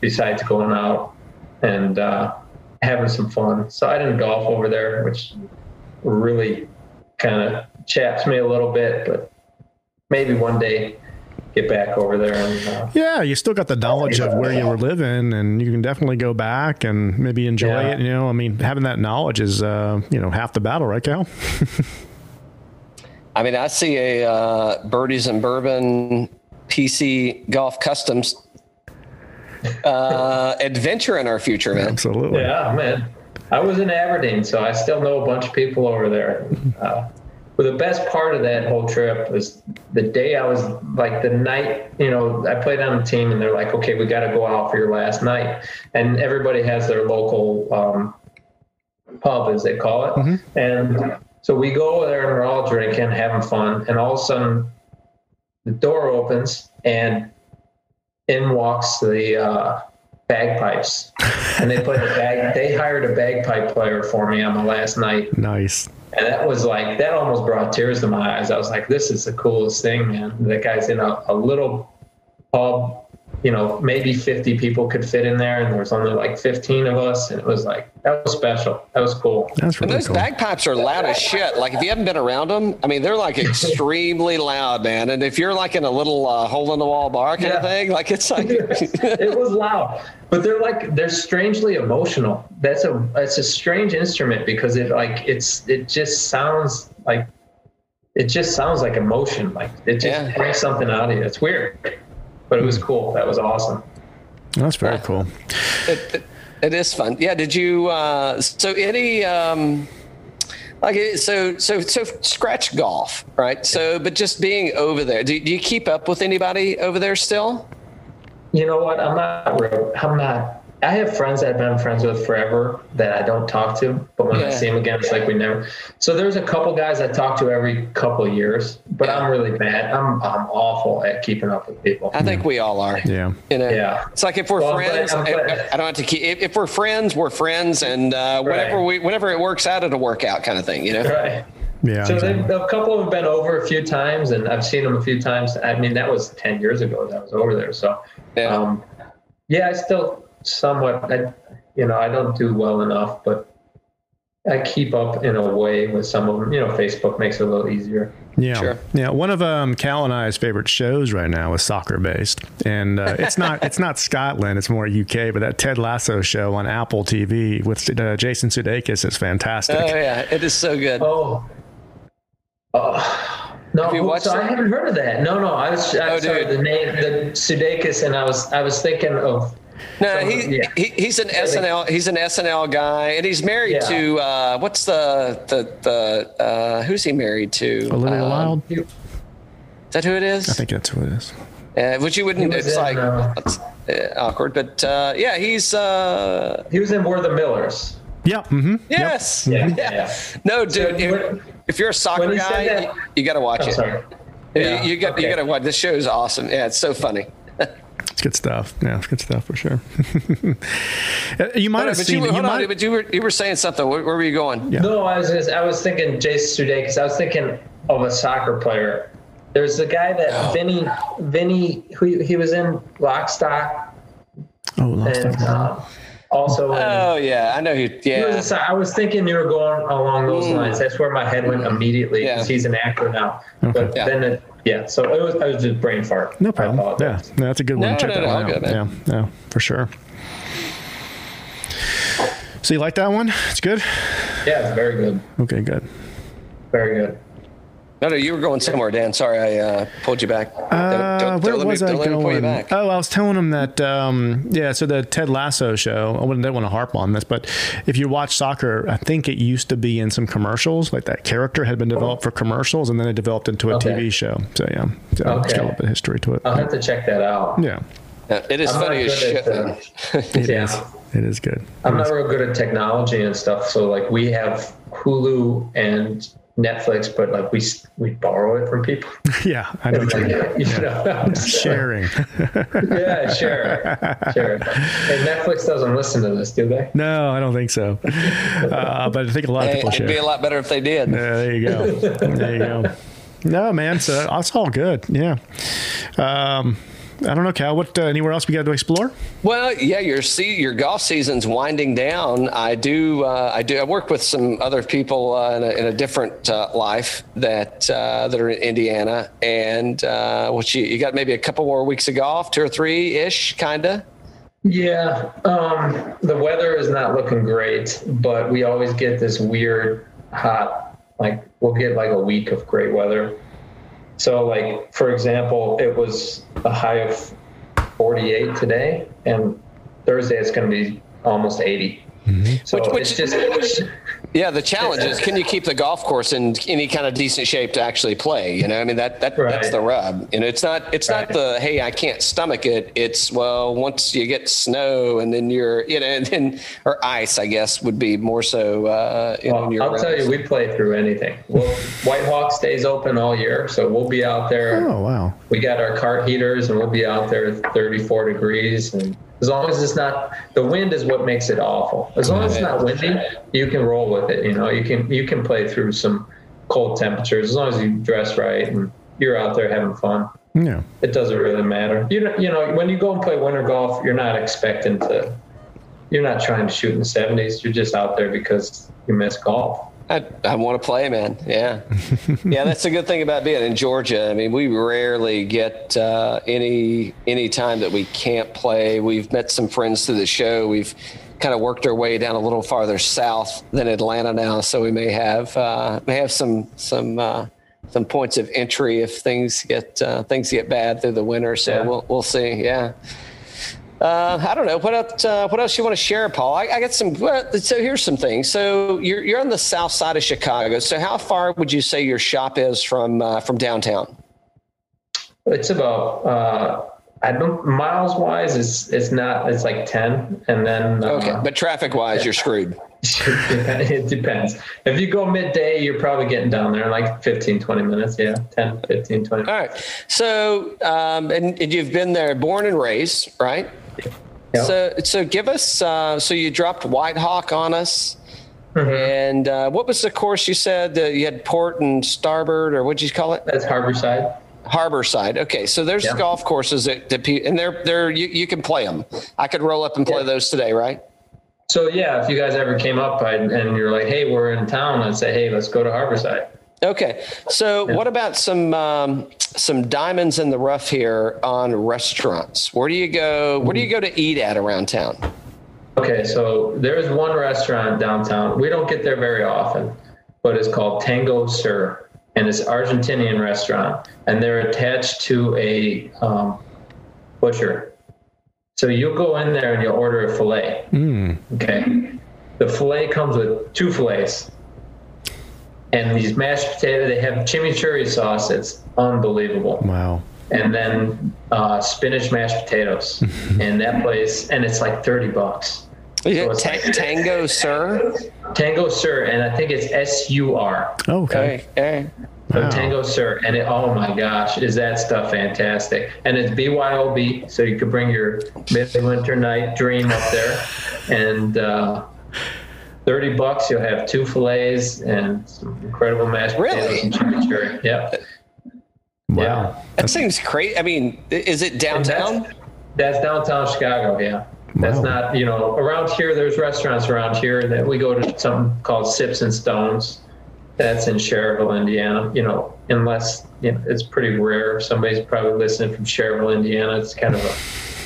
besides going out and uh, having some fun. So I didn't golf over there, which really kind of chaps me a little bit. But maybe one day get back over there and uh, Yeah, you still got the knowledge of where you were living, and you can definitely go back and maybe enjoy Yeah. it. You know, I mean, having that knowledge is, uh, you know, half the battle, right, Cal? I mean, I see a uh, Birdies and Bourbon PC Golf Customs uh, adventure in our future, man. Absolutely. Yeah, man. I was in Aberdeen, so I still know a bunch of people over there. Uh, but the best part of that whole trip was the day I was like the night, you know, I played on the team and they're like, okay, we got to go out for your last night. And everybody has their local um, pub, as they call it. And so we go over there and we're all drinking, having fun. And all of a sudden, the door opens and in walks the uh, bagpipes and they played a bag. They hired a bagpipe player for me on my last night, Nice. and that was like that almost brought tears to my eyes. I was like, "This is the coolest thing, man." That guy's in a, a little pub, you know, maybe fifty people could fit in there, and there was only like fifteen of us, and it was like that was special. That was cool. That's And really those cool. bagpipes are loud as shit. Like if you haven't been around them, I mean, they're like extremely loud, man. And if you're like in a little uh, hole in the wall bar kind of thing, like it's like, it was loud, but they're like they're strangely emotional. That's a it's a strange instrument because it like it's it just sounds like it just sounds like emotion. Like it just Yeah. brings something out of you. It's weird, but it was cool. That was awesome. That's very cool. it, it, it is fun. Yeah. Did you? Uh, so any? Um, like so so so scratch golf, right? So, but just being over there, do, do you keep up with anybody over there still? You know what? I'm not. I'm not. I have friends that I've been friends with forever that I don't talk to, but when I see them again, it's like we never. So there's a couple guys I talk to every couple of years, but I'm really bad. I'm I'm awful at keeping up with people. I think we all are. Yeah. You know, Yeah. it's like if we're Well, I'm glad- friends, I'm glad. I, I don't have to keep. If, if we're friends, we're friends, and uh, whenever Right. we, whenever it works out, it'll work out, kind of thing. You know. Right. Yeah. So exactly. a couple have been over a few times, and I've seen them a few times. I mean, that was ten years ago that I was over there. So, Yeah. um, yeah, I still somewhat. I, you know, I don't do well enough, but I keep up in a way with some of them. You know, Facebook makes it a little easier. Yeah, Sure. yeah. One of um, Cal and I's favorite shows right now is soccer based, and uh, it's not it's not Scotland, it's more UK. But that Ted Lasso show on Apple TV with uh, Jason Sudeikis is fantastic. Oh yeah, it is so good. Oh. Oh. No, Have you watched so I haven't heard of that. No, no, I was I Oh, sorry, dude. the name, the Sudeikis, and I was I was thinking of No, So, he, yeah. he he's an SNL he's an SNL guy, and he's married Yeah. to uh, what's the the the uh, who's he married to? Olivia Um, Wilde, Is that who it is? I think that's who it is. Uh, which you wouldn't. It's in, like uh, it's, uh, awkward, but uh, yeah, he's uh, he was in We're the Millers. Yeah. Mm-hmm. yes, Yeah, yeah. yeah. No, dude, So if, if you're a soccer when he said guy, that- you, you got to watch I'm it. sorry. You- Yeah, you, got you got to watch. This show is awesome. Yeah, it's so funny. It's good stuff. Yeah, it's good stuff for sure. Uh, you might have but seen. you, it. You hold on, but you were you were saying something. Where, where were you going? Yeah. No, I was just, I was thinking Jason Sudeikis. I was thinking of a soccer player. There's a guy that Oh. Vinny Vinny who he was in Lock Stock oh, lost and it. um, also in, Oh yeah, I know who. He was Yeah, I was thinking you were going along those Mm. lines. That's where my head went immediately because Yeah. he's an actor now. But Yeah. then, it, yeah. So it was. I was just brain fart. No problem. Yeah, no, that's a good one. No, Check no, that no, one out. good, yeah, man. yeah, for sure. So you like that one? It's good. Yeah, it's very good. Okay, good. Very good. no, no, you were going somewhere, Dan. Sorry, I uh, pulled you back. Uh, where let was me, I don't let me pull you going? back. Oh, I was telling him that. Um, yeah, so the Ted Lasso show. I wouldn't don't want to harp on this, but if you watch soccer, I think it used to be in some commercials. Like that character had been developed for commercials, and then it developed into a Okay. TV show. So yeah, so it's got a little bit of history to it. I'll have to check that out. yeah, Yeah, it is I'm funny not as good shit. at, uh, it Yeah. is. It is good. I'm not real good at technology and stuff. So like we have Hulu and Netflix, but like we we borrow it from people. Yeah, I don't you mean. you know, Sharing. yeah, sure, sure. And Netflix doesn't listen to this, do they? no, I don't think so. Uh, but I think a lot of Hey, people it'd be a lot better if they did. Yeah, there you go. There you go. No, man, so that's all good. Yeah. Um, I don't know, Cal. What uh, anywhere else we got to explore? Well, yeah, your see your golf season's winding down. I do, uh, I do. I work with some other people uh, in, a, in a different uh, life that uh, that are in Indiana, and uh, what you you got maybe a couple more weeks of golf, two or three ish, kinda. Yeah, um, the weather is not looking great, but we always get this weird hot, like we'll get like a week of great weather. So, like for example, it was a high of 48 today, and Thursday it's going to be almost 80. Mm-hmm. So Which- which- it's just Yeah, the challenge is can you keep the golf course in any kind of decent shape to actually play? You know, I mean that, that that's the rub. You know, it's not it's not the hey I can't stomach it. It's well once you get snow and then you're you know and then or ice I guess would be more so. Uh, you Well, when you're I'll tell you, we play through anything. We'll, White Hawk stays open all year, so we'll be out there. Oh, wow. We got our cart heaters, and we'll be out there 34 degrees. And as long as it's not, the wind is what makes it awful. As long as it's not windy, you can roll with it. You know, you can you can play through some cold temperatures as long as you dress right and you're out there having fun. Yeah. It doesn't really matter. You know, you know, when you go and play winter golf, you're not expecting to. You're not trying to shoot in the 70s. You're just out there because you miss golf. I, I want to play, man. Yeah, yeah. That's a good thing about being in Georgia. I mean, we rarely get uh, any any time that we can't play. We've met some friends through the show. We've kind of worked our way down a little farther south than Atlanta now, so we may have uh, may have some some uh, some points of entry if things get uh, things get bad through the winter. So Yeah. we'll we'll see. Yeah. Uh, I don't know what else. Uh, what else you want to share, Paul? I, I got some. Well, so here's some things. So you're you're on the south side of Chicago. So how far would you say your shop is from uh, from downtown? It's about uh, I don't miles wise. It's it's not. It's like ten, and then uh, Okay, but traffic wise, you're screwed. it depends. If you go midday, you're probably getting down there in like 15, 20 minutes. Yeah, 10, 15, 20. minutes. All right. So um, and, and you've been there, born and raised, right? Yep. So so give us. Uh, so you dropped White Hawk on us. Mm-hmm. And uh, what was the course you said? Uh, you had port and starboard, or what'd you call it? That's Harborside. Harbor side. Okay, so there's Yeah. golf courses that, that and they're they're you, you can play them. I could roll up and play Yeah. those today, right? So yeah, if you guys ever came up I'd, and you're like, hey, we're in town, I'd say, hey, let's go to Harborside. Okay. So what about some um, some diamonds in the rough here on restaurants? Where do you go? Where do you go to eat at around town? Okay, so there's one restaurant downtown. We don't get there very often, but it's called Tango Sur, and it's Argentinian restaurant, and they're attached to a um, butcher. So you'll go in there and you'll order a fillet. Okay, the fillet comes with two fillets, and these mashed potato. They have chimichurri sauce. It's unbelievable Wow. and then uh, spinach mashed potatoes in that place, and it's like thirty bucks. Is it ta- like- Tango, sir? Tango Sur, and I think it's S U R. Okay. Okay. So Wow. Tango Sur, and it, oh my gosh, is that stuff fantastic? And it's BYOB, so you could bring your midwinter night dream up there, and uh, thirty bucks, you'll have two fillets and some incredible mashed Really? potatoes and chimichurri. Yep. Wow. That seems crazy. I mean, is it downtown? That's, that's downtown Chicago, yeah. That's Wow. not, you know, around here, there's restaurants around here that we go to something called Sips and Stones. That's in Schererville, Indiana, you know, unless, you know, it's pretty rare. Somebody's probably listening from Schererville, Indiana. It's kind of a,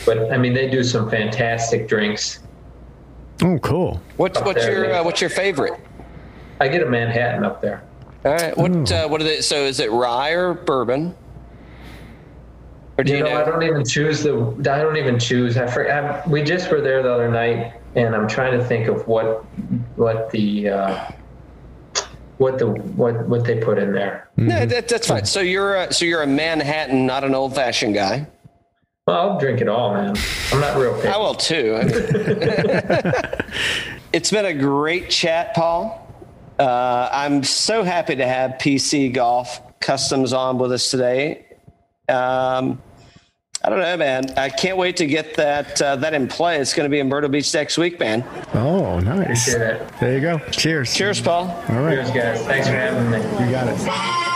but I mean, they do some fantastic drinks. Oh, cool. What's Up what's there, your yeah. uh, what's your favorite? I get a Manhattan up there. All right. What uh, what are they? So is it rye or bourbon? Or do You you, know, know? I don't even choose the. I don't even choose. I, for, I we just were there the other night, and I'm trying to think of what what the uh, what the what what they put in there. No, that, that's fine. So you're a, so you're a Manhattan, not an old fashioned guy. Well, I'll drink it all, man. I'm not real picky. I will too. I mean, it's been a great chat, Paul. Uh, I'm so happy to have PC Golf Customs on with us today. Um, I don't know, man. I can't wait to get that uh, that in play. It's going to be in Myrtle Beach next week, man. Oh, nice. Appreciate. There you go. Cheers. Cheers, Paul. All right. Cheers, guys. Thanks for having me. You got it.